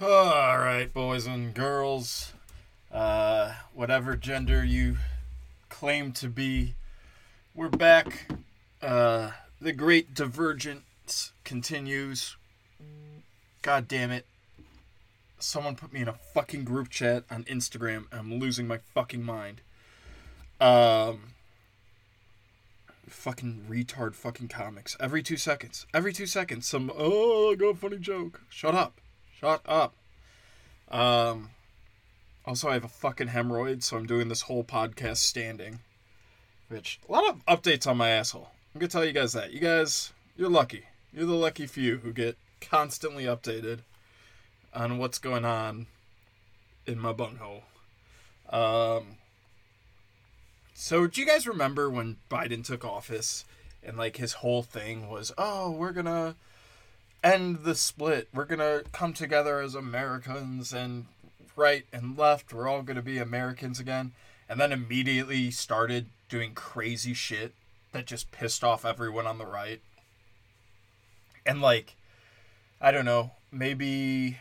All right, boys and girls, uh, whatever gender you claim to be, we're back. Uh, the great divergence continues. God damn it. Someone put me in a fucking group chat on Instagram. I'm losing my fucking mind. Um, fucking retard fucking comics. Every two seconds. Every two seconds. Some, oh, I got a funny joke. Shut up. Shut up. Um, also, I have a fucking hemorrhoid, so I'm doing this whole podcast standing. Which, a lot of updates on my asshole. I'm gonna tell you guys that. You guys, you're lucky. You're the lucky few who get constantly updated on what's going on in my bunghole. Um, so, do you guys remember when Biden took office and like his whole thing was, oh, we're gonna end the split. We're gonna come together as Americans and right and left. We're all gonna be Americans again. And then immediately started doing crazy shit that just pissed off everyone on the right. And like, I don't know, maybe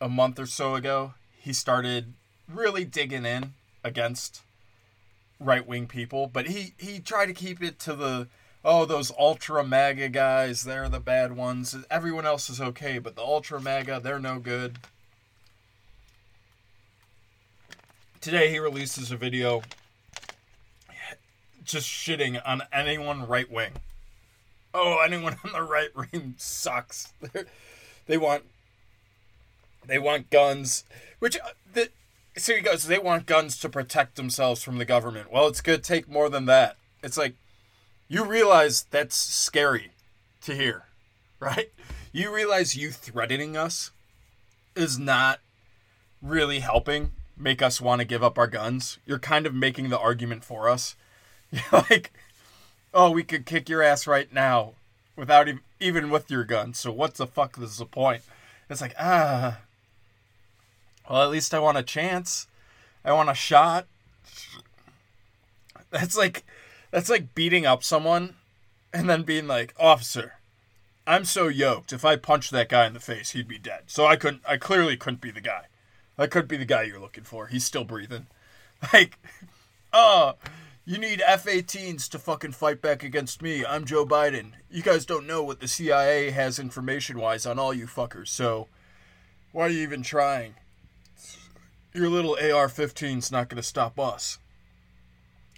a month or so ago, he started really digging in against right wing people, but he he tried to keep it to the oh those ultra MAGA guys, they're the bad ones. Everyone else is okay, but the ultra MAGA, they're no good. Today he releases a video just shitting on anyone right wing. Oh, anyone on the right wing sucks. They want they want guns, which uh, the so he goes. They want guns to protect themselves from the government. Well, it's gonna take more than that. It's like you realize that's scary to hear, right? You realize you threatening us is not really helping make us want to give up our guns. You're kind of making the argument for us. You're like, oh, we could kick your ass right now without even, even with your gun. So what's the fuck is the point? It's like, ah, well, at least I want a chance. I want a shot. That's like that's like beating up someone and then being like, "Officer, I'm so yoked. If I punched that guy in the face, he'd be dead. So I couldn't I clearly couldn't be the guy. I couldn't be the guy you're looking for. He's still breathing." Like, "Oh, you need F-18s to fucking fight back against me. I'm Joe Biden. You guys don't know what the CIA has information-wise on all you fuckers. So, why are you even trying?" your little AR-15's not going to stop us.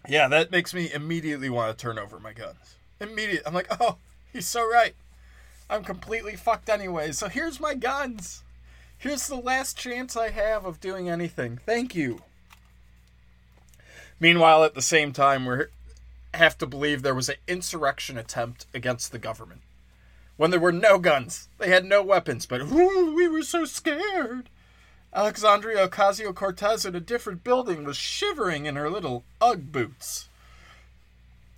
Yeah, that makes me immediately want to turn over my guns. Immediate. I'm like, oh, he's so right. I'm completely fucked anyway. So here's my guns. Here's the last chance I have of doing anything. Thank you. Meanwhile, at the same time, we have to believe there was an insurrection attempt against the government when there were no guns. They had no weapons, but ooh, we were so scared. Alexandria Ocasio Cortez in a different building was shivering in her little Ugg boots.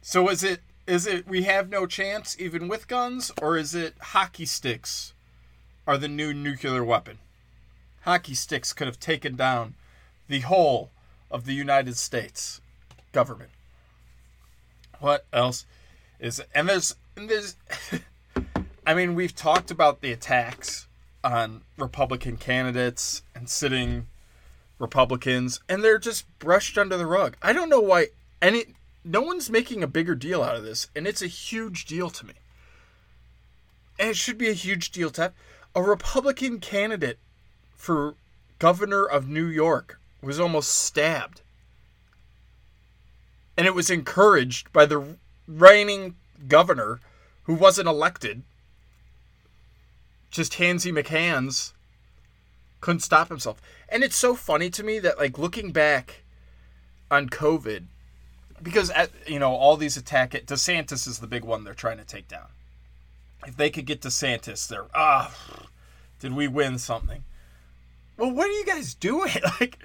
So is it is it we have no chance even with guns, or is it hockey sticks are the new nuclear weapon? Hockey sticks could have taken down the whole of the United States government. What else is it? And there's and there's I mean we've talked about the attacks on Republican candidates and sitting Republicans, and they're just brushed under the rug. I don't know why any no one's making a bigger deal out of this, and it's a huge deal to me. And it should be a huge deal to have a Republican candidate for governor of New York was almost stabbed. And it was encouraged by the reigning governor who wasn't elected just Hansy McHands couldn't stop himself. And it's so funny to me that like looking back on COVID, because at, you know all these attack it DeSantis is the big one they're trying to take down. If they could get DeSantis, they're ah, did we win something? Well, what are you guys doing? Like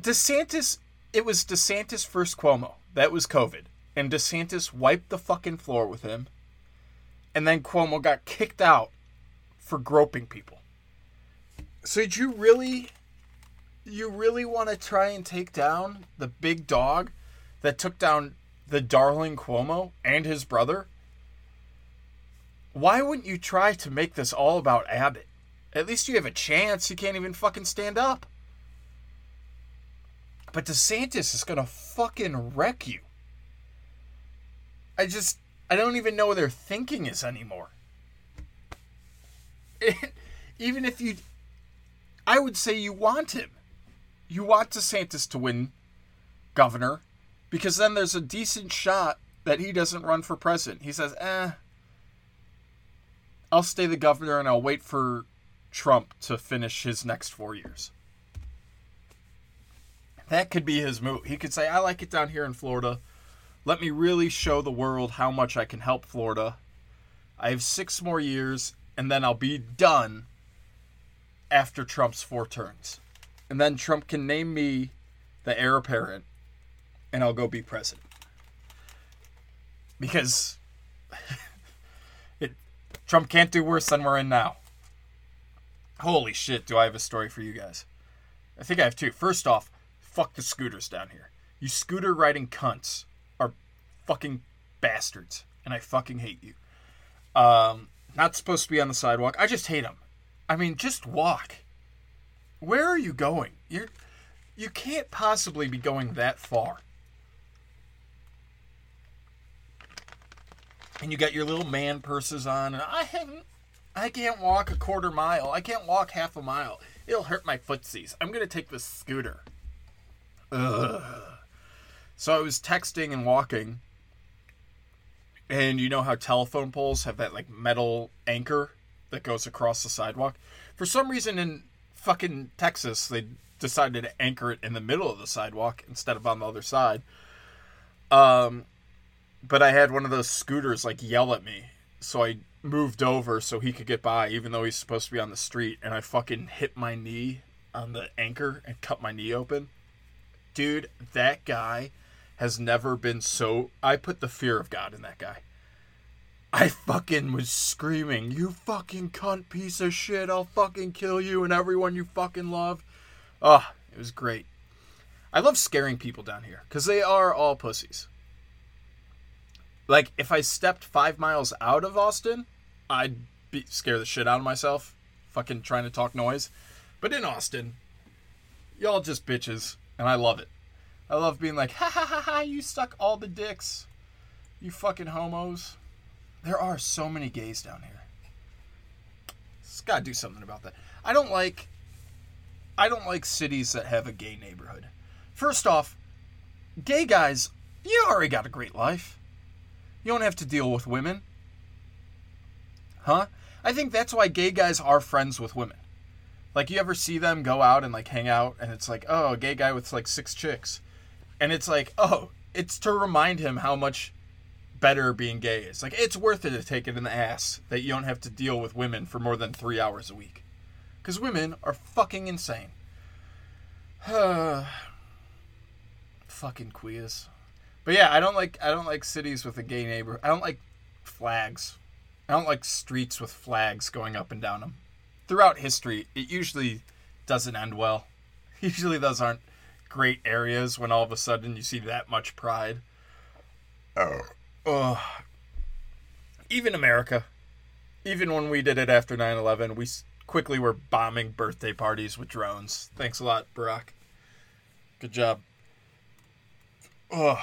DeSantis, it was DeSantis first Cuomo. That was COVID, and DeSantis wiped the fucking floor with him, and then Cuomo got kicked out for groping people. So did you really you really want to try and take down the big dog that took down the darling Cuomo and his brother? Why wouldn't you try to make this all about Abbott? At least you have a chance. He can't even fucking stand up. But DeSantis is gonna fucking wreck you. I just I don't even know what their thinking is anymore. even if you I would say you want him. You want DeSantis to win governor because then there's a decent shot that he doesn't run for president. He says, "Eh, I'll stay the governor and I'll wait for Trump to finish his next 4 years." That could be his move. He could say, "I like it down here in Florida. Let me really show the world how much I can help Florida. I have 6 more years and then I'll be done after Trump's four turns. And then Trump can name me the heir apparent and I'll go be president. Because it, Trump can't do worse than we're in now. Holy shit, do I have a story for you guys? I think I have two. First off, fuck the scooters down here. You scooter riding cunts are fucking bastards, and I fucking hate you. Um, not supposed to be on the sidewalk. I just hate them. I mean, just walk. Where are you going? You're you can't possibly be going that far. And you got your little man purses on, and I haven't I can't walk a quarter mile. I can't walk half a mile. It'll hurt my footsies. I'm gonna take the scooter. Ugh. So I was texting and walking, and you know how telephone poles have that like metal anchor that goes across the sidewalk? For some reason in fucking Texas, they decided to anchor it in the middle of the sidewalk instead of on the other side. Um, but I had one of those scooters like yell at me, so I moved over so he could get by, even though he's supposed to be on the street, and I fucking hit my knee on the anchor and cut my knee open. Dude, that guy has never been so. I put the fear of God in that guy. I fucking was screaming, You fucking cunt piece of shit, I'll fucking kill you and everyone you fucking love. Oh, it was great. I love scaring people down here because they are all pussies. Like, if I stepped five miles out of Austin, I'd be scare the shit out of myself, fucking trying to talk noise. But in Austin, y'all just bitches, and I love it. I love being like, ha ha ha ha, you suck all the dicks. You fucking homos. There are so many gays down here. Just gotta do something about that. I don't like I don't like cities that have a gay neighborhood. First off, gay guys, you already got a great life. You don't have to deal with women. Huh? I think that's why gay guys are friends with women. Like you ever see them go out and like hang out and it's like, "Oh, a gay guy with like six chicks." And it's like, "Oh, it's to remind him how much better being gay is. Like it's worth it to take it in the ass that you don't have to deal with women for more than 3 hours a week." Cuz women are fucking insane. fucking queers. But yeah, I don't like I don't like cities with a gay neighbor. I don't like flags. I don't like streets with flags going up and down them. Throughout history, it usually doesn't end well. Usually those aren't great areas when all of a sudden you see that much pride. Oh. Ugh. Even America, even when we did it after 9/11, we quickly were bombing birthday parties with drones. Thanks a lot, Barack. Good job. Ugh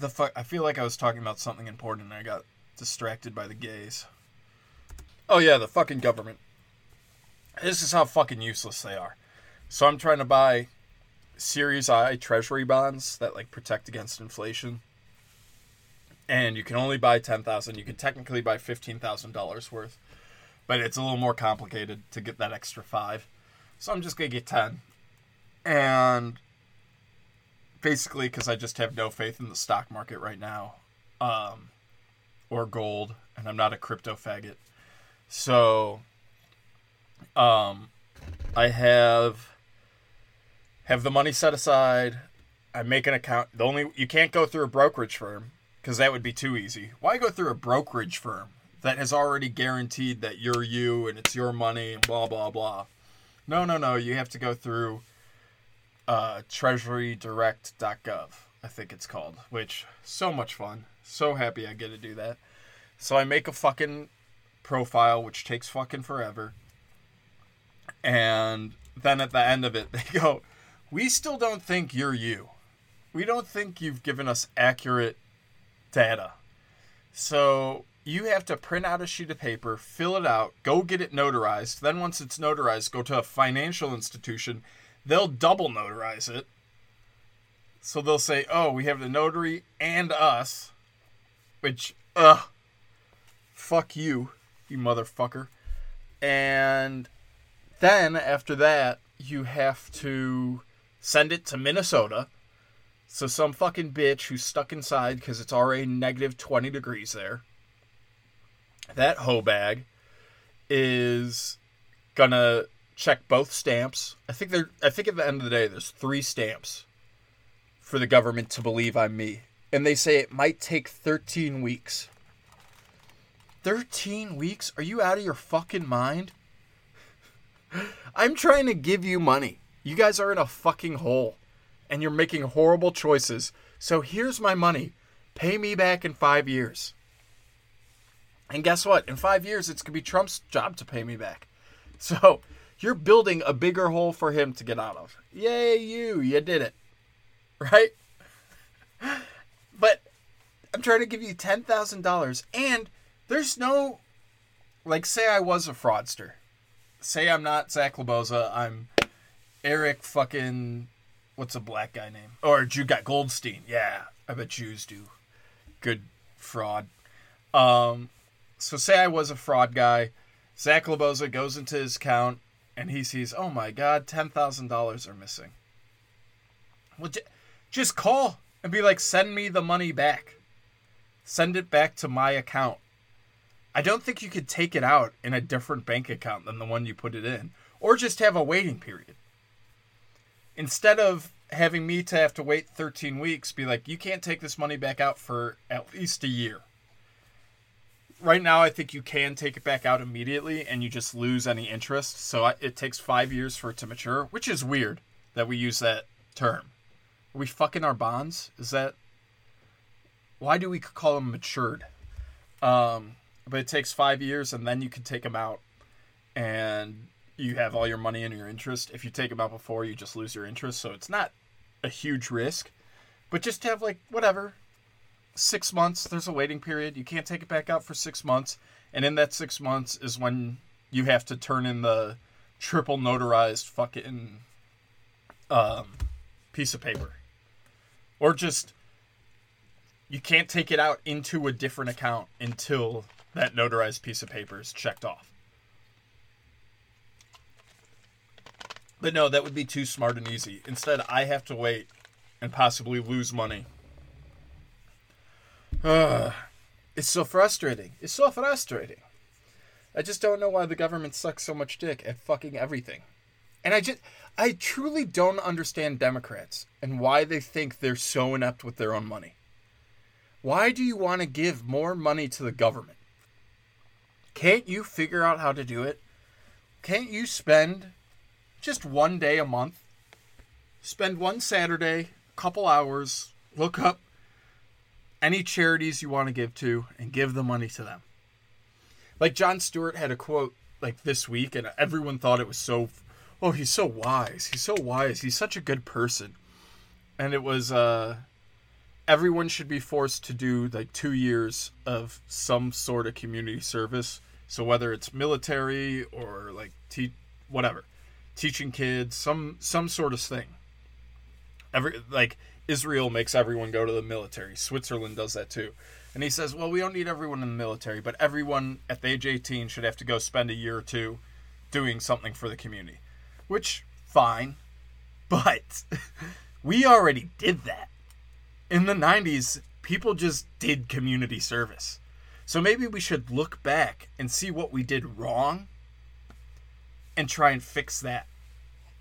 the fuck? I feel like I was talking about something important and I got distracted by the gays. Oh yeah, the fucking government. This is how fucking useless they are. So I'm trying to buy Series I treasury bonds that like protect against inflation. And you can only buy 10,000. You can technically buy $15,000 worth. But it's a little more complicated to get that extra 5. So I'm just to get 10. And basically because I just have no faith in the stock market right now, um, or gold, and I'm not a crypto faggot. So, um, I have have the money set aside. I make an account. The only you can't go through a brokerage firm because that would be too easy. Why go through a brokerage firm that has already guaranteed that you're you and it's your money and blah blah blah? No, no, no. You have to go through uh, treasurydirect.gov, I think it's called, which so much fun. So happy I get to do that. So I make a fucking profile, which takes fucking forever. And then at the end of it, they go, We still don't think you're you. We don't think you've given us accurate data. So you have to print out a sheet of paper, fill it out, go get it notarized. Then, once it's notarized, go to a financial institution. They'll double notarize it. So they'll say, oh, we have the notary and us. Which, ugh. Fuck you, you motherfucker. And then, after that, you have to send it to Minnesota. So, some fucking bitch who's stuck inside because it's already negative 20 degrees there that hoe bag is gonna check both stamps. I think they're I think at the end of the day there's three stamps for the government to believe I'm me. And they say it might take 13 weeks. 13 weeks? Are you out of your fucking mind? I'm trying to give you money. You guys are in a fucking hole and you're making horrible choices. So here's my money. Pay me back in 5 years. And guess what? In five years, it's going to be Trump's job to pay me back. So you're building a bigger hole for him to get out of. Yay, you. You did it. Right? But I'm trying to give you $10,000. And there's no, like, say I was a fraudster. Say I'm not Zach Laboza. I'm Eric fucking, what's a black guy name? Or you got Goldstein. Yeah, I bet Jews do. Good fraud. Um, so say I was a fraud guy. Zach Laboza goes into his account and he sees, oh my god, ten thousand dollars are missing. Well, j- just call and be like, send me the money back. Send it back to my account. I don't think you could take it out in a different bank account than the one you put it in, or just have a waiting period. Instead of having me to have to wait 13 weeks, be like, you can't take this money back out for at least a year right now I think you can take it back out immediately and you just lose any interest. So it takes five years for it to mature, which is weird that we use that term. Are we fucking our bonds? Is that why do we call them matured? Um, but it takes five years and then you can take them out and you have all your money and your interest. If you take them out before, you just lose your interest. So it's not a huge risk, but just to have like whatever six months. There's a waiting period. You can't take it back out for six months, and in that six months is when you have to turn in the triple notarized fucking um, piece of paper, or just you can't take it out into a different account until that notarized piece of paper is checked off. But no, that would be too smart and easy. Instead, I have to wait and possibly lose money uh, it's so frustrating. It's so frustrating. I just don't know why the government sucks so much dick at fucking everything. And I just I truly don't understand Democrats and why they think they're so inept with their own money. Why do you want to give more money to the government? Can't you figure out how to do it? Can't you spend just one day a month? Spend one Saturday, a couple hours, look up any charities you want to give to and give the money to them. Like Jon Stewart had a quote like this week, and everyone thought it was so, oh, he's so wise. He's so wise. He's such a good person. And it was, uh, everyone should be forced to do like two years of some sort of community service. So whether it's military or like te- whatever, teaching kids, some some sort of thing. Every like Israel makes everyone go to the military. Switzerland does that too. And he says, well, we don't need everyone in the military, but everyone at the age 18 should have to go spend a year or two doing something for the community. Which, fine. But we already did that. In the 90s, people just did community service. So maybe we should look back and see what we did wrong and try and fix that.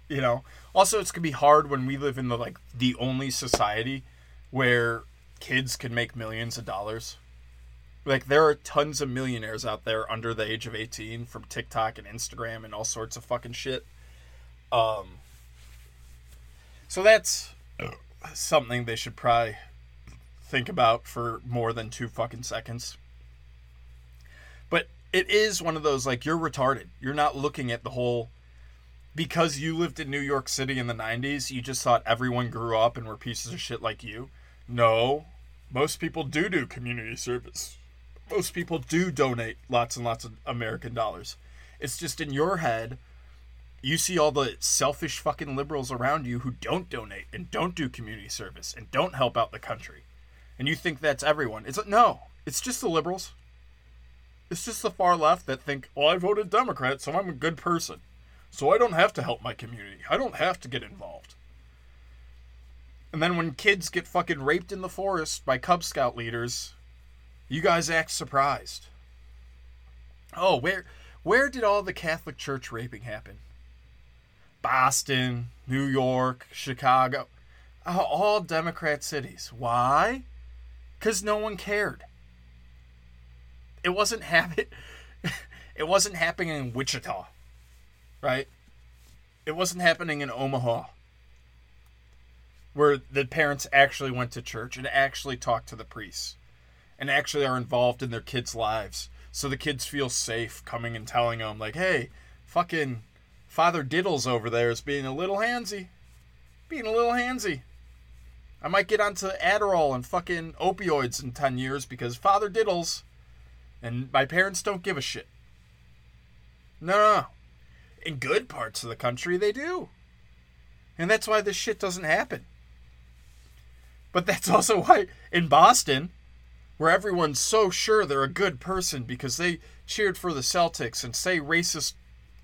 You know, also it's gonna be hard when we live in the like the only society where kids can make millions of dollars. Like there are tons of millionaires out there under the age of 18 from TikTok and Instagram and all sorts of fucking shit. Um so that's something they should probably think about for more than 2 fucking seconds. It is one of those like you're retarded. You're not looking at the whole because you lived in New York City in the 90s, you just thought everyone grew up and were pieces of shit like you. No, most people do do community service. Most people do donate lots and lots of American dollars. It's just in your head, you see all the selfish fucking liberals around you who don't donate and don't do community service and don't help out the country. And you think that's everyone. It's like, no, it's just the liberals. It's just the far left that think, well, I voted Democrat, so I'm a good person. So I don't have to help my community. I don't have to get involved. And then when kids get fucking raped in the forest by Cub Scout leaders, you guys act surprised. Oh, where where did all the Catholic Church raping happen? Boston, New York, Chicago, uh, all Democrat cities. Why? Cuz no one cared. It wasn't happen it wasn't happening in Wichita. Right? It wasn't happening in Omaha where the parents actually went to church and actually talked to the priests and actually are involved in their kids' lives. So the kids feel safe coming and telling them, like, hey, fucking Father Diddles over there is being a little handsy. Being a little handsy. I might get onto Adderall and fucking opioids in 10 years because Father Diddles and my parents don't give a shit. No, no, no. In good parts of the country, they do. And that's why this shit doesn't happen. But that's also why in Boston, where everyone's so sure they're a good person because they cheered for the Celtics and say racist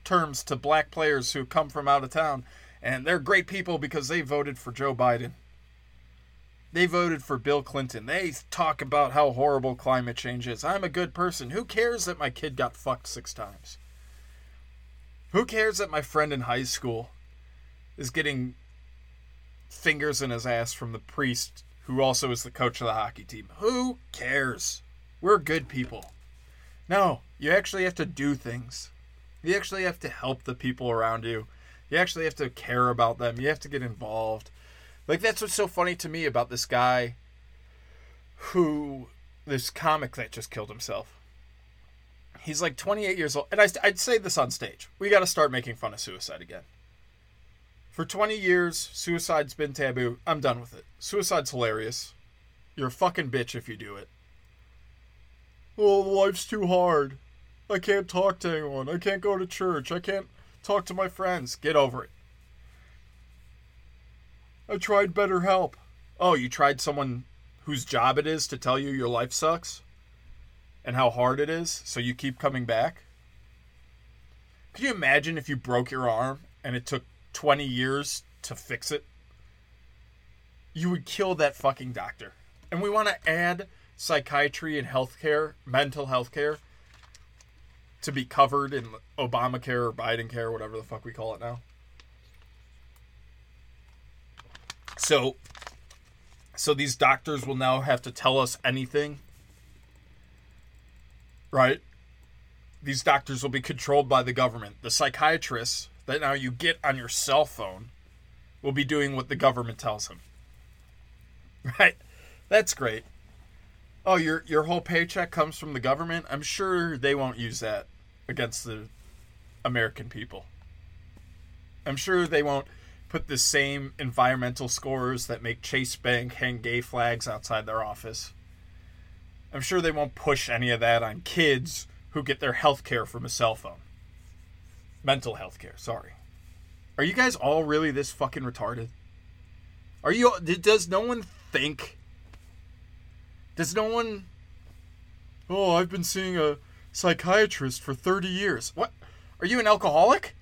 terms to black players who come from out of town. And they're great people because they voted for Joe Biden. They voted for Bill Clinton. They talk about how horrible climate change is. I'm a good person. Who cares that my kid got fucked six times? Who cares that my friend in high school is getting fingers in his ass from the priest who also is the coach of the hockey team. Who cares? We're good people. No, you actually have to do things. You actually have to help the people around you. You actually have to care about them. You have to get involved. Like that's what's so funny to me about this guy who this comic that just killed himself. He's like 28 years old, and I, I'd say this on stage. We got to start making fun of suicide again. For 20 years, suicide's been taboo. I'm done with it. Suicide's hilarious. You're a fucking bitch if you do it. Oh, life's too hard. I can't talk to anyone. I can't go to church. I can't talk to my friends. Get over it. I tried BetterHelp. Oh, you tried someone whose job it is to tell you your life sucks? And how hard it is, so you keep coming back? Could you imagine if you broke your arm and it took 20 years to fix it, you would kill that fucking doctor. And we want to add psychiatry and healthcare, mental health care, to be covered in Obamacare or Biden care, whatever the fuck we call it now. So, so these doctors will now have to tell us anything, right? These doctors will be controlled by the government. The psychiatrists that now you get on your cell phone will be doing what the government tells him. Right? That's great. Oh, your your whole paycheck comes from the government? I'm sure they won't use that against the American people. I'm sure they won't put the same environmental scores that make Chase Bank hang gay flags outside their office. I'm sure they won't push any of that on kids who get their health care from a cell phone mental health care. Sorry. Are you guys all really this fucking retarded? Are you? Does no one think? Does no one? Oh, I've been seeing a psychiatrist for thirty years. What? Are you an alcoholic?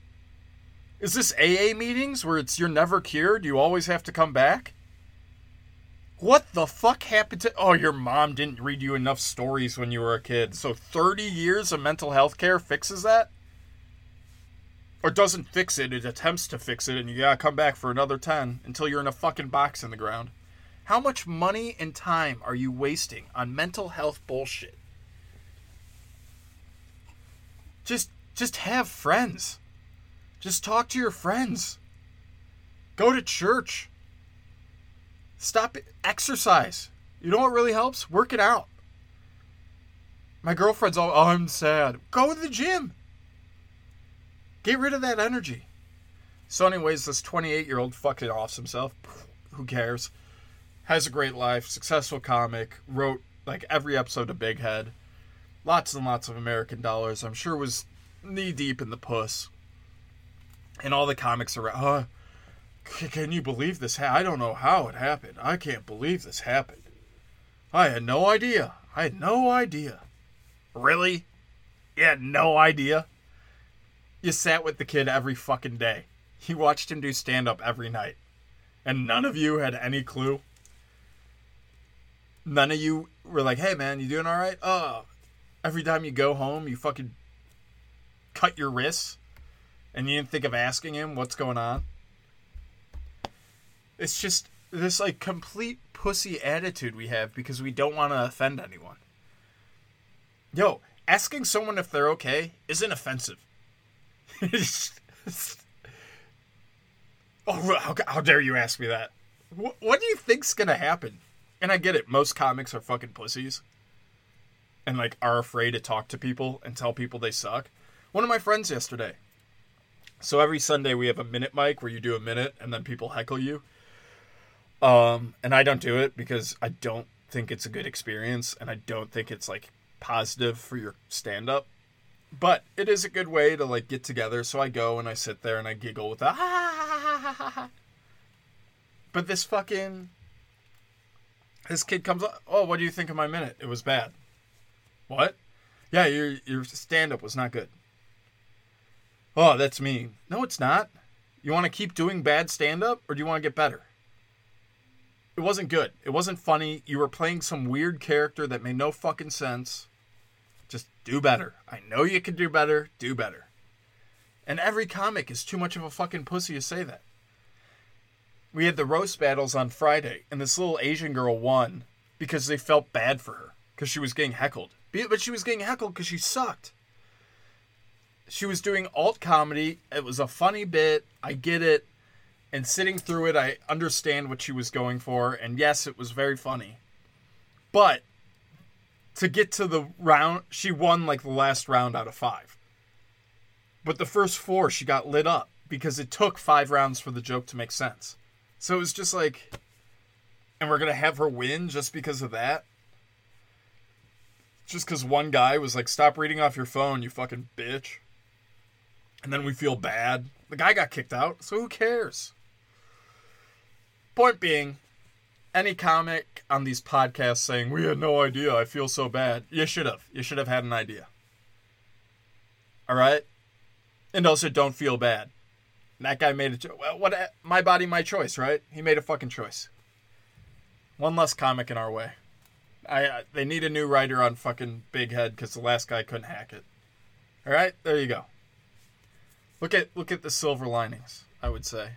Is this AA meetings where it's you're never cured? You always have to come back? What the fuck happened to. Oh, your mom didn't read you enough stories when you were a kid. So 30 years of mental health care fixes that? or doesn't fix it, it attempts to fix it, and you gotta come back for another 10 until you're in a fucking box in the ground. How much money and time are you wasting on mental health bullshit? Just just have friends. Just talk to your friends. Go to church. Stop exercise. You know what really helps? Work it out. My girlfriend's all, oh, I'm sad. Go to the gym. Get rid of that energy. So, anyways, this 28 year old fucking offs himself. Who cares? Has a great life, successful comic, wrote like every episode of Big Head. Lots and lots of American dollars. I'm sure was knee deep in the puss. And all the comics are, uh, can you believe this? Ha- I don't know how it happened. I can't believe this happened. I had no idea. I had no idea. Really? You had no idea? You sat with the kid every fucking day. You watched him do stand up every night. And none of you had any clue? None of you were like, hey man, you doing alright? Oh, every time you go home, you fucking cut your wrists and you didn't think of asking him what's going on? It's just this like complete pussy attitude we have because we don't want to offend anyone. Yo, asking someone if they're okay isn't offensive. oh, how, how, dare you ask me that? What, what do you think's gonna happen? And I get it, most comics are fucking pussies and like are afraid to talk to people and tell people they suck. One of my friends yesterday. So every Sunday we have a minute mic where you do a minute and then people heckle you. Um, and I don't do it because I don't think it's a good experience and I don't think it's like positive for your stand up. But it is a good way to like get together. So I go and I sit there and I giggle with a ha But this fucking this kid comes up, "Oh, what do you think of my minute? It was bad." What? Yeah, your your stand up was not good. Oh, that's mean. No, it's not. You want to keep doing bad stand up or do you want to get better? It wasn't good. It wasn't funny. You were playing some weird character that made no fucking sense. Just do better. I know you can do better. Do better. And every comic is too much of a fucking pussy to say that. We had the roast battles on Friday, and this little Asian girl won because they felt bad for her because she was getting heckled. But she was getting heckled because she sucked. She was doing alt comedy. It was a funny bit. I get it and sitting through it, I understand what she was going for, and yes, it was very funny. But to get to the round, she won like the last round out of five. But the first four, she got lit up because it took five rounds for the joke to make sense. So it was just like, and we're gonna have her win just because of that. Just because one guy was like, "Stop reading off your phone, you fucking bitch," and then we feel bad. The guy got kicked out, so who cares? Point being, any comic on these podcasts saying, We had no idea, I feel so bad, you should have. You should have had an idea. Alright? And also, don't feel bad. that guy made it. Well, what? My body, my choice, right? He made a fucking choice. One less comic in our way. I uh, they need a new writer on fucking Big Head because the last guy couldn't hack it. All right, there you go. Look at look at the silver linings. I would say.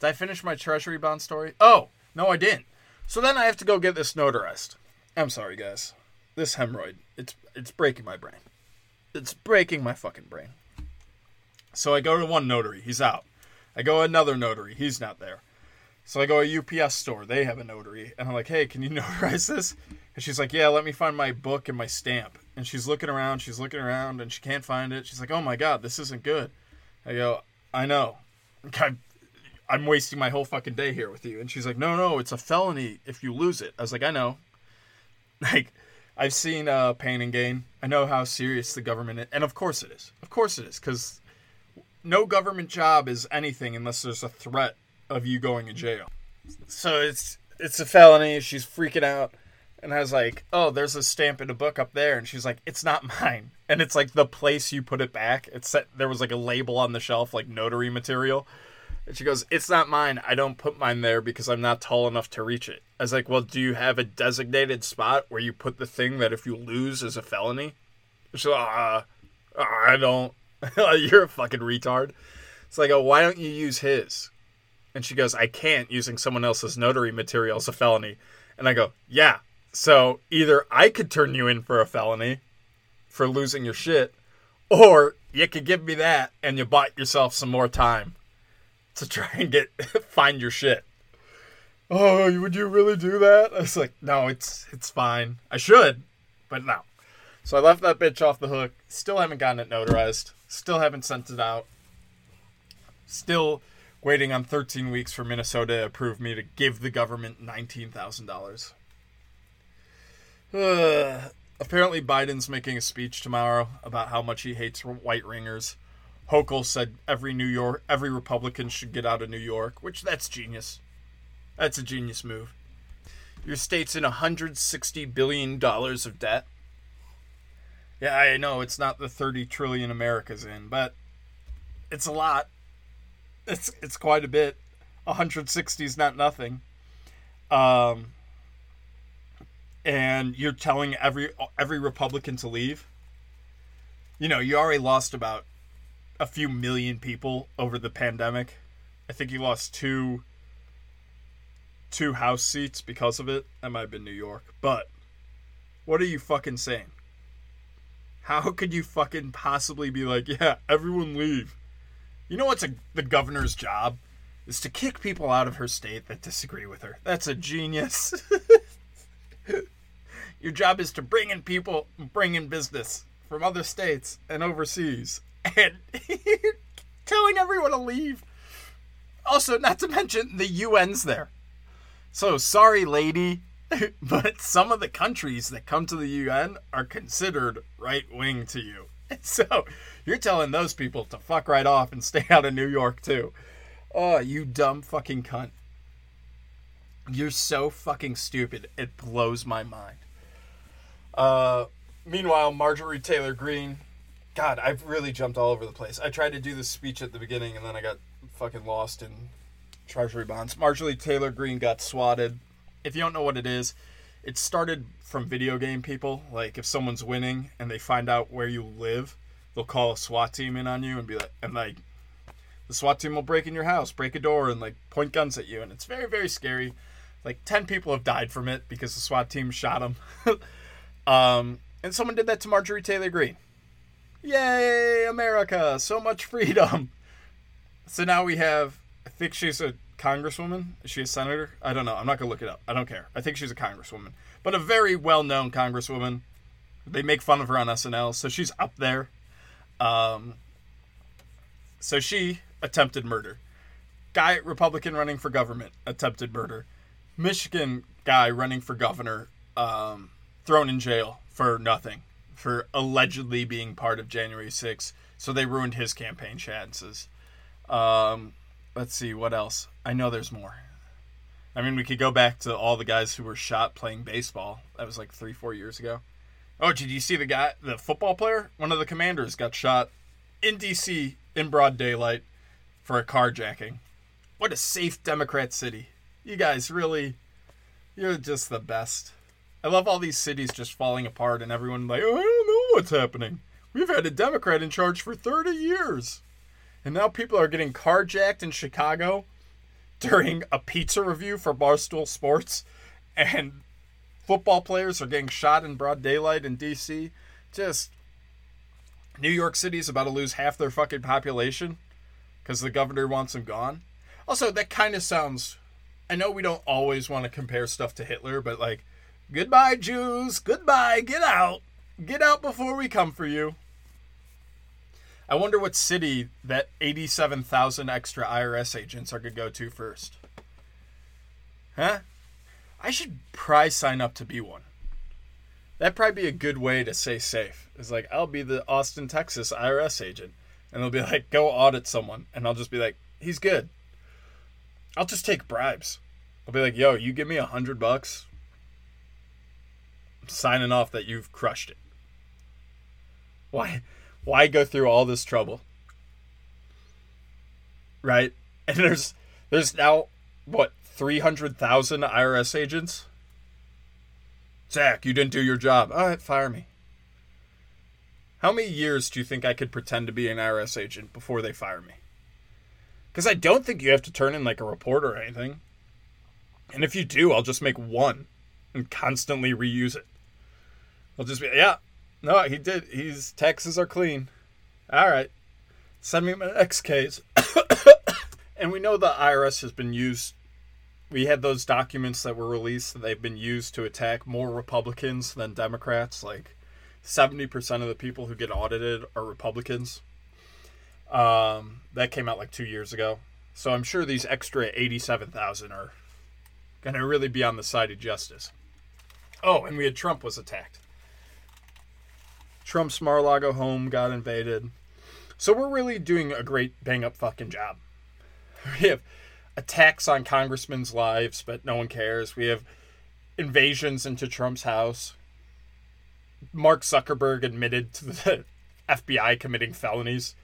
Did I finish my treasury bond story? Oh, no, I didn't. So then I have to go get this notarized. I'm sorry, guys. This hemorrhoid, it's it's breaking my brain. It's breaking my fucking brain. So I go to one notary, he's out. I go another notary, he's not there. So I go a UPS store, they have a notary, and I'm like, "Hey, can you notarize this?" And she's like, "Yeah, let me find my book and my stamp." And she's looking around, she's looking around, and she can't find it. She's like, "Oh my god, this isn't good." I go, "I know." I'm wasting my whole fucking day here with you. And she's like, no, no, it's a felony if you lose it. I was like, I know. Like, I've seen uh, Pain and Gain. I know how serious the government is. And of course it is. Of course it is. Because no government job is anything unless there's a threat of you going to jail. So it's it's a felony. She's freaking out. And I was like, oh, there's a stamp in a book up there. And she's like, it's not mine. And it's like the place you put it back. It's set, there was like a label on the shelf, like notary material. And she goes, It's not mine. I don't put mine there because I'm not tall enough to reach it. I was like, Well, do you have a designated spot where you put the thing that if you lose is a felony? She's like, uh, I don't. You're a fucking retard. It's like, oh, why don't you use his? And she goes, I can't using someone else's notary material is a felony. And I go, Yeah. So either I could turn you in for a felony for losing your shit, or you could give me that and you bought yourself some more time to try and get find your shit. Oh, would you really do that? I was like, no, it's it's fine. I should, but no. So I left that bitch off the hook. Still haven't gotten it notarized. Still haven't sent it out. Still waiting on 13 weeks for Minnesota to approve me to give the government $19,000. Uh, apparently, Biden's making a speech tomorrow about how much he hates white ringers. Hochul said every New York, every Republican should get out of New York, which that's genius. That's a genius move. Your state's in 160 billion dollars of debt. Yeah, I know it's not the 30 trillion America's in, but it's a lot. It's it's quite a bit. 160 is not nothing. Um, and you're telling every every Republican to leave. You know, you already lost about a few million people over the pandemic. I think you lost two two house seats because of it. That might have been New York. But what are you fucking saying? How could you fucking possibly be like, yeah, everyone leave? You know what's a, the governor's job? Is to kick people out of her state that disagree with her. That's a genius. Your job is to bring in people, bring in business from other states and overseas, and telling everyone to leave. Also, not to mention the UN's there. So sorry, lady, but some of the countries that come to the UN are considered right wing to you. So you're telling those people to fuck right off and stay out of New York too. Oh, you dumb fucking cunt. You're so fucking stupid. It blows my mind. Uh, meanwhile, Marjorie Taylor Greene. God, I've really jumped all over the place. I tried to do this speech at the beginning and then I got fucking lost in Treasury bonds. Marjorie Taylor Greene got swatted. If you don't know what it is, it started from video game people. Like if someone's winning and they find out where you live, they'll call a SWAT team in on you and be like, and like, the SWAT team will break in your house, break a door, and like point guns at you, and it's very very scary. Like ten people have died from it because the SWAT team shot them. um, and someone did that to Marjorie Taylor Greene. Yay, America! So much freedom. So now we have. I think she's a congresswoman. Is she a senator? I don't know. I'm not gonna look it up. I don't care. I think she's a congresswoman, but a very well-known congresswoman. They make fun of her on SNL, so she's up there. Um, so she attempted murder. Guy Republican running for government attempted murder. Michigan guy running for governor um, thrown in jail for nothing for allegedly being part of January 6th. So they ruined his campaign chances. Um, let's see what else. I know there's more. I mean, we could go back to all the guys who were shot playing baseball. That was like three, four years ago. Oh, did you see the guy, the football player? One of the commanders got shot in D.C. in broad daylight for a carjacking. What a safe Democrat city. You guys really, you're just the best. I love all these cities just falling apart and everyone like, oh, I don't know what's happening. We've had a Democrat in charge for 30 years. And now people are getting carjacked in Chicago during a pizza review for Barstool Sports. And football players are getting shot in broad daylight in D.C. Just New York City's about to lose half their fucking population because the governor wants them gone. Also, that kind of sounds. I know we don't always want to compare stuff to Hitler, but like, goodbye, Jews, goodbye, get out, get out before we come for you. I wonder what city that 87,000 extra IRS agents are going to go to first. Huh? I should probably sign up to be one. That'd probably be a good way to stay safe. It's like, I'll be the Austin, Texas IRS agent and they'll be like, go audit someone. And I'll just be like, he's good. I'll just take bribes. I'll be like, yo, you give me a hundred bucks. Signing off that you've crushed it. Why why go through all this trouble? Right? And there's there's now what, three hundred thousand IRS agents? Zach, you didn't do your job. All right, fire me. How many years do you think I could pretend to be an IRS agent before they fire me? Because I don't think you have to turn in like a report or anything. And if you do, I'll just make one and constantly reuse it. I'll just be, yeah, no, he did. His taxes are clean. All right. Send me my next case. and we know the IRS has been used. We had those documents that were released that they've been used to attack more Republicans than Democrats. Like, 70% of the people who get audited are Republicans. Um, that came out like two years ago. So I'm sure these extra 87,000 are going to really be on the side of justice. Oh, and we had Trump was attacked. Trump's Mar-a-Lago home got invaded. So we're really doing a great bang up fucking job. We have attacks on congressmen's lives, but no one cares. We have invasions into Trump's house. Mark Zuckerberg admitted to the FBI committing felonies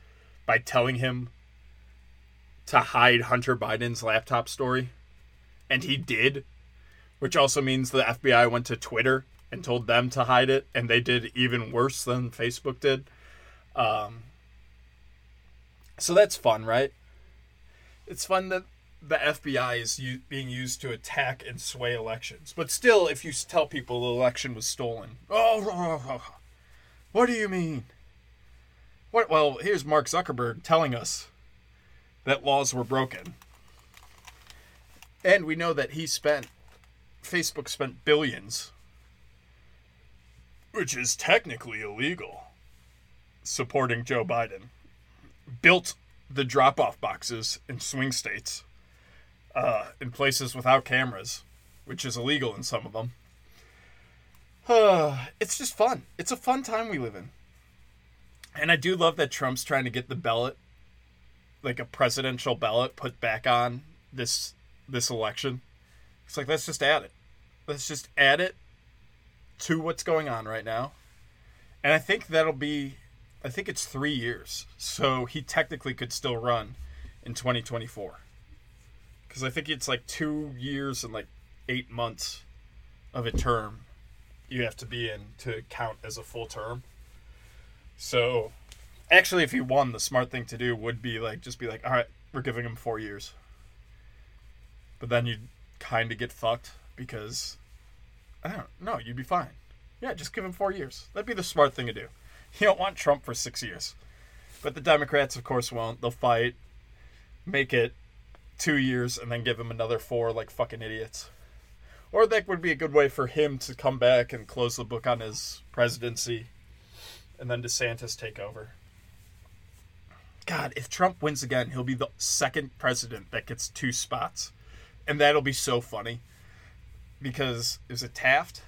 by telling him to hide Hunter Biden's laptop story. And he did, which also means the FBI went to Twitter and told them to hide it, and they did even worse than Facebook did. Um, so that's fun, right? It's fun that the FBI is u- being used to attack and sway elections. But still, if you tell people the election was stolen, oh, what do you mean? What? Well, here's Mark Zuckerberg telling us that laws were broken, and we know that he spent, Facebook spent billions, which is technically illegal, supporting Joe Biden. Built the drop-off boxes in swing states uh, in places without cameras, which is illegal in some of them. Uh, it's just fun. It's a fun time we live in. And I do love that Trump's trying to get the ballot, like a presidential ballot, put back on this this election. It's like let's just add it. Let's just add it to what's going on right now. And I think that'll be I think it's 3 years. So he technically could still run in 2024 because I think it's like two years and like eight months of a term you have to be in to count as a full term. So, actually, if he won, the smart thing to do would be like just be like, all right, we're giving him four years. But then you'd kind of get fucked because I don't know. You'd be fine. Yeah, just give him four years. That'd be the smart thing to do. You don't want Trump for six years. But the Democrats, of course, won't. They'll fight, make it two years and then give him another four like fucking idiots. Or that would be a good way for him to come back and close the book on his presidency and then DeSantis take over. God, if Trump wins again, he'll be the second president that gets two spots. And that'll be so funny. Because is it Taft?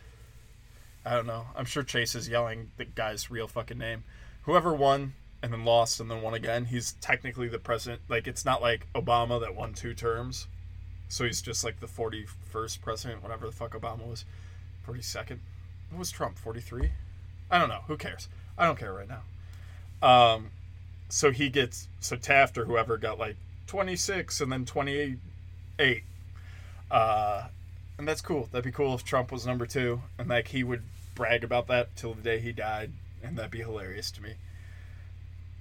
I don't know. I'm sure Chase is yelling the guy's real fucking name. Whoever won and then lost and then won again. He's technically the president. Like it's not like Obama that won two terms, so he's just like the forty first president, whatever the fuck Obama was, forty second. What was Trump? Forty three? I don't know. Who cares? I don't care right now. Um, so he gets so Taft or whoever got like twenty six and then twenty eight. Uh, and that's cool. That'd be cool if Trump was number two, and like he would brag about that till the day he died, and that'd be hilarious to me.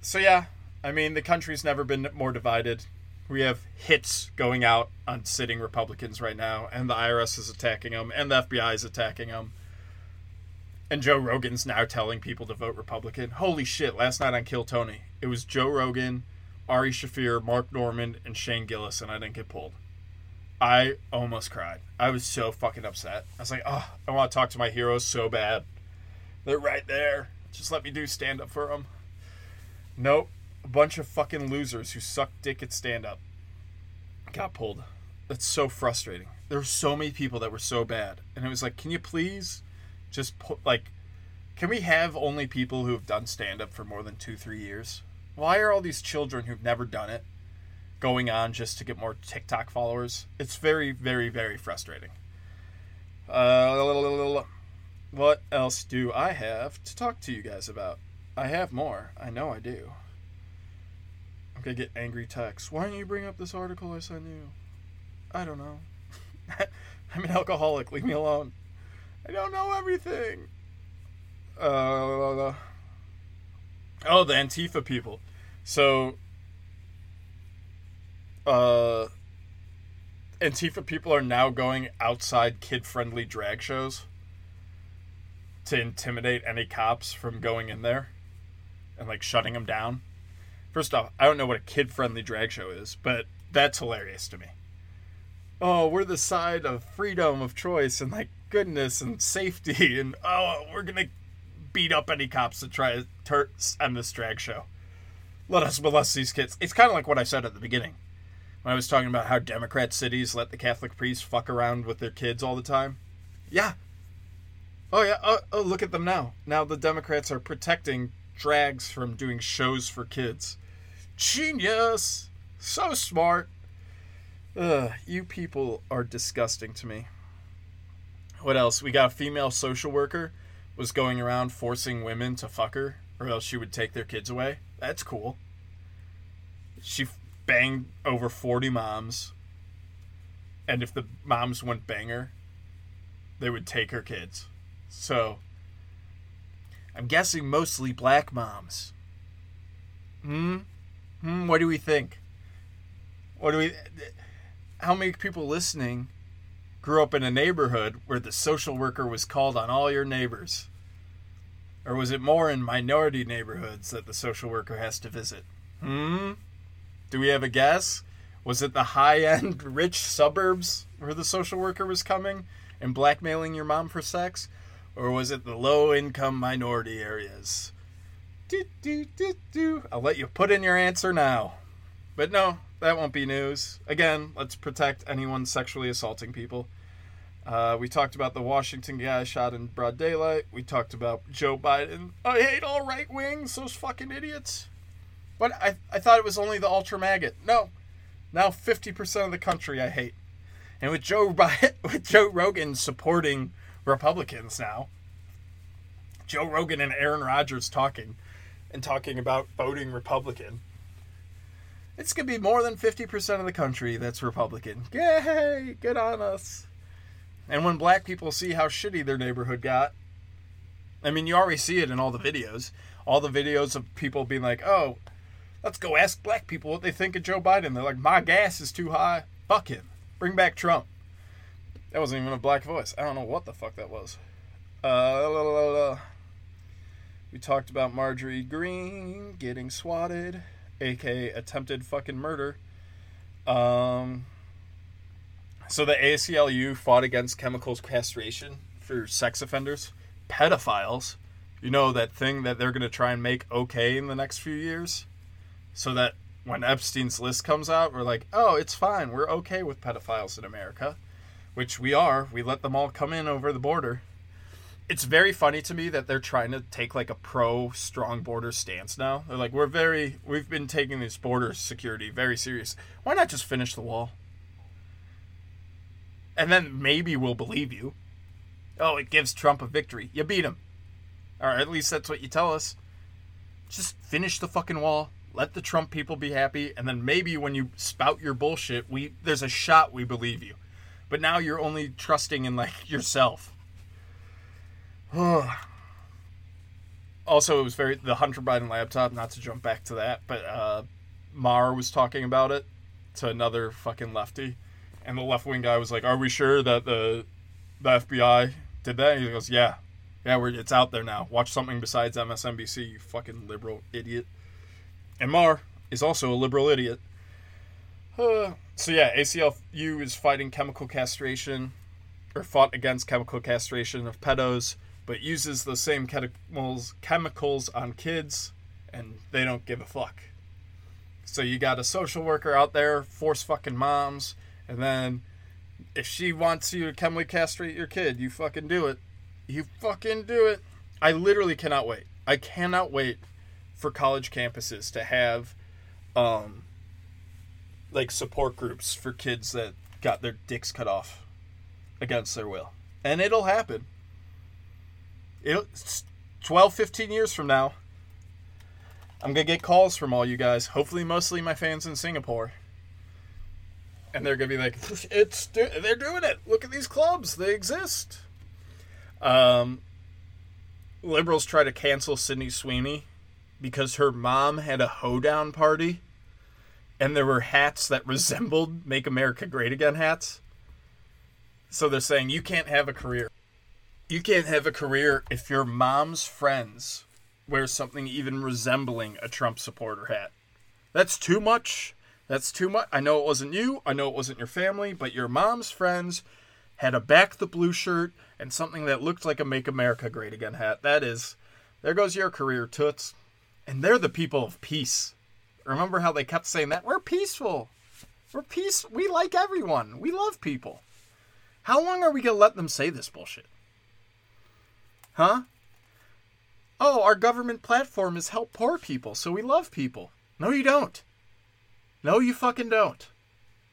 So yeah, I mean the country's never been more divided. We have hits going out on sitting Republicans right now, and the IRS is attacking them, and the FBI is attacking them. And Joe Rogan's now telling people to vote Republican. Holy shit! Last night on Kill Tony, it was Joe Rogan, Ari Shaffir, Mark Normand, and Shane Gillis, and I didn't get pulled. I almost cried. I was so fucking upset. I was like, oh, I want to talk to my heroes so bad. They're right there. Just let me do stand up for them. Nope. A bunch of fucking losers who suck dick at stand up got pulled. That's so frustrating. There were so many people that were so bad. And it was like, can you please just put, like, can we have only people who have done stand up for more than two, three years? Why are all these children who've never done it going on just to get more TikTok followers? It's very, very, very frustrating. Uh, what else do I have to talk to you guys about? I have more. I know I do. I'm gonna get angry texts. Why don't you bring up this article I sent you? I don't know. I'm an alcoholic. Leave me alone. I don't know everything. Uh, oh, the Antifa people. So, uh, Antifa people are now going outside kid-friendly drag shows to intimidate any cops from going in there and like shutting them down. First off, I don't know what a kid friendly drag show is, but that's hilarious to me. Oh, we're the side of freedom of choice and like goodness and safety and oh, we're to beat up any cops that try to end this drag show. Let us molest these kids. It's kind of like what I said at the beginning when I was talking about how Democrat cities let the Catholic priests fuck around with their kids all the time. Yeah. Oh yeah. Oh, oh look at them now. Now the Democrats are protecting drags from doing shows for kids. Genius. So smart. Ugh, you people are disgusting to me. What else? We got a female social worker was going around forcing women to fuck her or else she would take their kids away. That's cool. She banged over 40 moms. And if the moms wouldn't bang her, they would take her kids. So, I'm guessing mostly black moms. Hmm? Hmm, what do we think? What do we. How many people listening grew up in a neighborhood where the social worker was called on all your neighbors? Or was it more in minority neighborhoods that the social worker has to visit? Hmm? Do we have a guess? Was it the high end rich suburbs where the social worker was coming and blackmailing your mom for sex? Or was it the low income minority areas? Do, do, do, do. I'll let you put in your answer now. But no, that won't be news. Again, let's protect anyone sexually assaulting people. Uh, we talked about the Washington guy shot in broad daylight. We talked about Joe Biden. I hate all right wings, those fucking idiots. But I, I thought it was only the ultra maggot. No, now 50% of the country I hate. And with Joe with Joe Rogan supporting Republicans now, Joe Rogan and Aaron Rodgers talking and talking about voting Republican. It's going to be more than 50% of the country that's Republican. Yay! Good on us. And when black people see how shitty their neighborhood got, I mean, you already see it in all the videos. All the videos of people being like, oh, let's go ask black people what they think of Joe Biden. They're like, my gas is too high. Fuck him. Bring back Trump. That wasn't even a black voice. I don't know what the fuck that was. Uh, we talked about Marjorie Greene getting swatted, aka attempted fucking murder. Um, so the ACLU fought against chemical castration for sex offenders, pedophiles. You know that thing that they're going to try and make okay in the next few years? So that when Epstein's list comes out, we're like, oh, it's fine. We're okay with pedophiles in America, which we are. We let them all come in over the border. It's very funny to me that they're trying to take like a pro strong border stance now. They're like, we're very, we've been taking this border security very serious. Why not just finish the wall? and then maybe we'll believe you. Oh, it gives Trump a victory. You beat him. Or at least that's what you tell us. Just finish the fucking wall. Let the Trump people be happy, and then maybe when you spout your bullshit, we there's a shot we believe you. But now you're only trusting in like yourself. also, it was very the Hunter Biden laptop. Not to jump back to that, but uh, Maher was talking about it to another fucking lefty and the left wing guy was like, "Are we sure that the the FBI did that?" he goes, "Yeah, yeah, it's out there now. Watch something besides MSNBC, you fucking liberal idiot." And is also a liberal idiot. Uh, so yeah, ACLU is fighting chemical castration, or fought against chemical castration of pedos, but uses the same chemicals chemicals on kids, and they don't give a fuck. So you got a social worker out there force fucking moms and then if she wants you to chemically castrate your kid, you fucking do it. You fucking do it. I literally cannot wait. I cannot wait for college campuses to have um like support groups for kids that got their dicks cut off against their will. And it'll happen. It'll 12 15 years from now. I'm going to get calls from all you guys, hopefully mostly my fans in Singapore and they're gonna be like, "It's they're doing it. Look at these clubs; they exist." Um, liberals try to cancel Sydney Sweeney because her mom had a hoedown party, and there were hats that resembled "Make America Great Again" hats. So they're saying you can't have a career. You can't have a career if your mom's friends wear something even resembling a Trump supporter hat. That's too much that's too much. I know it wasn't you. I know it wasn't your family, but your mom's friends had a back the blue shirt and something that looked like a Make America Great Again hat. That is There goes your career, Toots. And they're the people of peace. Remember how they kept saying that? We're peaceful. We're peace. We like everyone. We love people. How long are we going to let them say this bullshit? Huh? Oh, our government platform is help poor people, so we love people. No, you don't. No, you fucking don't.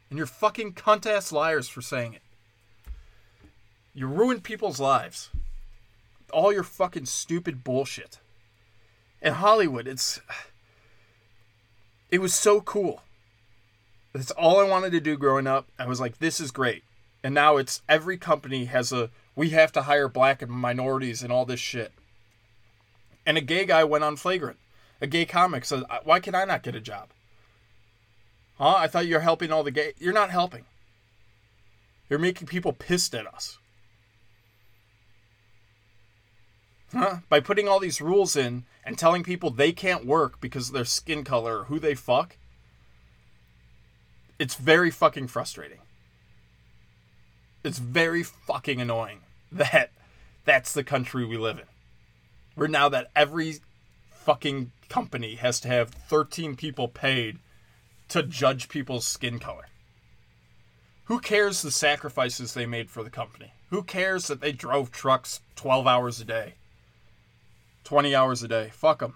And you're fucking cunt ass liars for saying it. You ruined people's lives. All your fucking stupid bullshit. In Hollywood, it's. It was so cool. That's all I wanted to do growing up. I was like, this is great. And now it's every company has a we have to hire black and minorities and all this shit. And a gay guy went on flagrant. A gay comic said, uh, "Why can I not get a job?" Huh? I thought you're helping all the gay. You're not helping. You're making people pissed at us. Huh? By putting all these rules in and telling people they can't work because of their skin color or who they fuck. It's very fucking frustrating. It's very fucking annoying that that's the country we live in. We're now that every fucking company has to have 13 people paid to judge people's skin color. Who cares the sacrifices they made for the company? Who cares that they drove trucks 12 hours a day? 20 hours a day? Fuck them.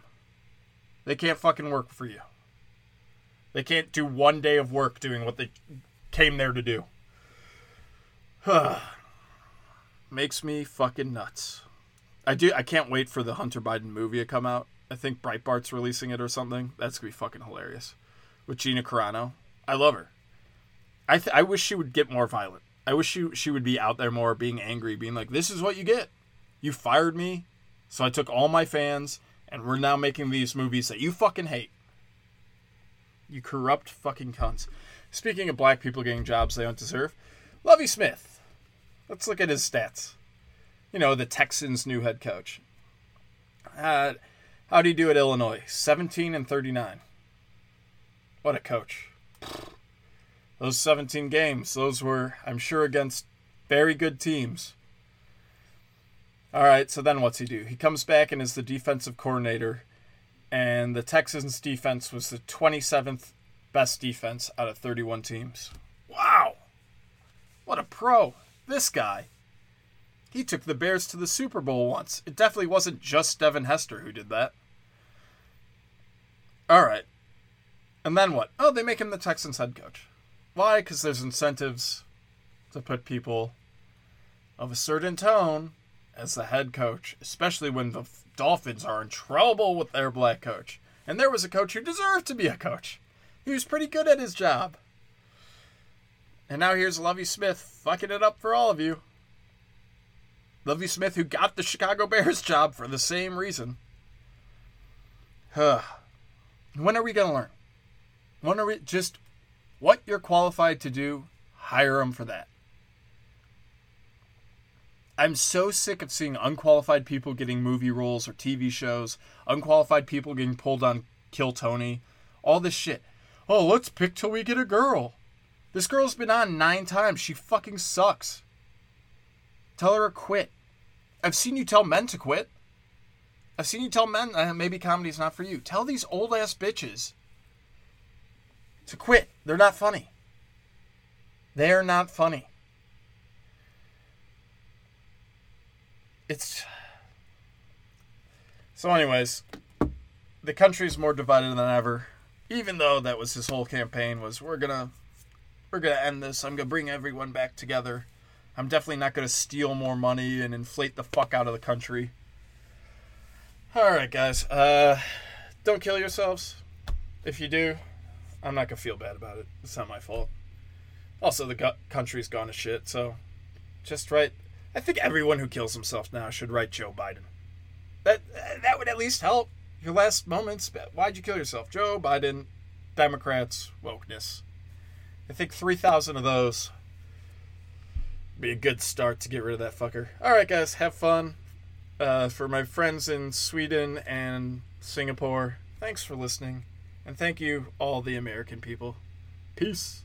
They can't fucking work for you. They can't do one day of work doing what they came there to do. Makes me fucking nuts. I do. I can't wait for the Hunter Biden movie to come out. I think Breitbart's releasing it or something. That's gonna be fucking hilarious. With Gina Carano, I love her. I th- I wish she would get more violent. I wish she she would be out there more, being angry, being like, "This is what you get. You fired me, so I took all my fans, and we're now making these movies that you fucking hate. You corrupt fucking cunts." Speaking of black people getting jobs they don't deserve, Lovie Smith Let's look at his stats. You know, the Texans' new head coach. Uh, how do you do at Illinois? 17 and 39. What a coach. Those 17 games, those were, I'm sure, against very good teams. All right, so then what's he do? He comes back and is the defensive coordinator, and the Texans' defense was the 27th best defense out of 31 teams. Wow! What a pro! This guy. He took the Bears to the Super Bowl once. It definitely wasn't just Devin Hester who did that. All right. And then what? Oh, they make him the Texans head coach. Why? Because there's incentives to put people of a certain tone as the head coach, especially when the Dolphins are in trouble with their black coach. And there was a coach who deserved to be a coach. He was pretty good at his job. And now here's Lovie Smith fucking it up for all of you. Lovie Smith, who got the Chicago Bears job for the same reason. Huh. When are we going to learn? When are we just what you're qualified to do? Hire them for that. I'm so sick of seeing unqualified people getting movie roles or TV shows, unqualified people getting pulled on Kill Tony, all this shit. Oh, let's pick till we get a girl. This girl's been on nine times. She fucking sucks. Tell her to quit. I've seen you tell men to quit. I've seen you tell men uh, maybe comedy's not for you. Tell these old ass bitches to quit. They're not funny. They're not funny. It's. So, anyways, the country's more divided than ever. Even though that was his whole campaign was we're gonna we're gonna end this. I'm gonna bring everyone back together. I'm definitely not gonna steal more money and inflate the fuck out of the country. All right, guys. Uh, don't kill yourselves. If you do, I'm not gonna feel bad about it. It's not my fault. Also, the country's gone to shit. So, just write. I think everyone who kills himself now should write Joe Biden. That that would at least help your last moments. Why'd you kill yourself, Joe Biden? Democrats wokeness. I think 3,000 of those be a good start to get rid of that fucker. All right, guys, have fun. Uh, for my friends in Sweden and Singapore, thanks for listening. And thank you, all the American people. Peace.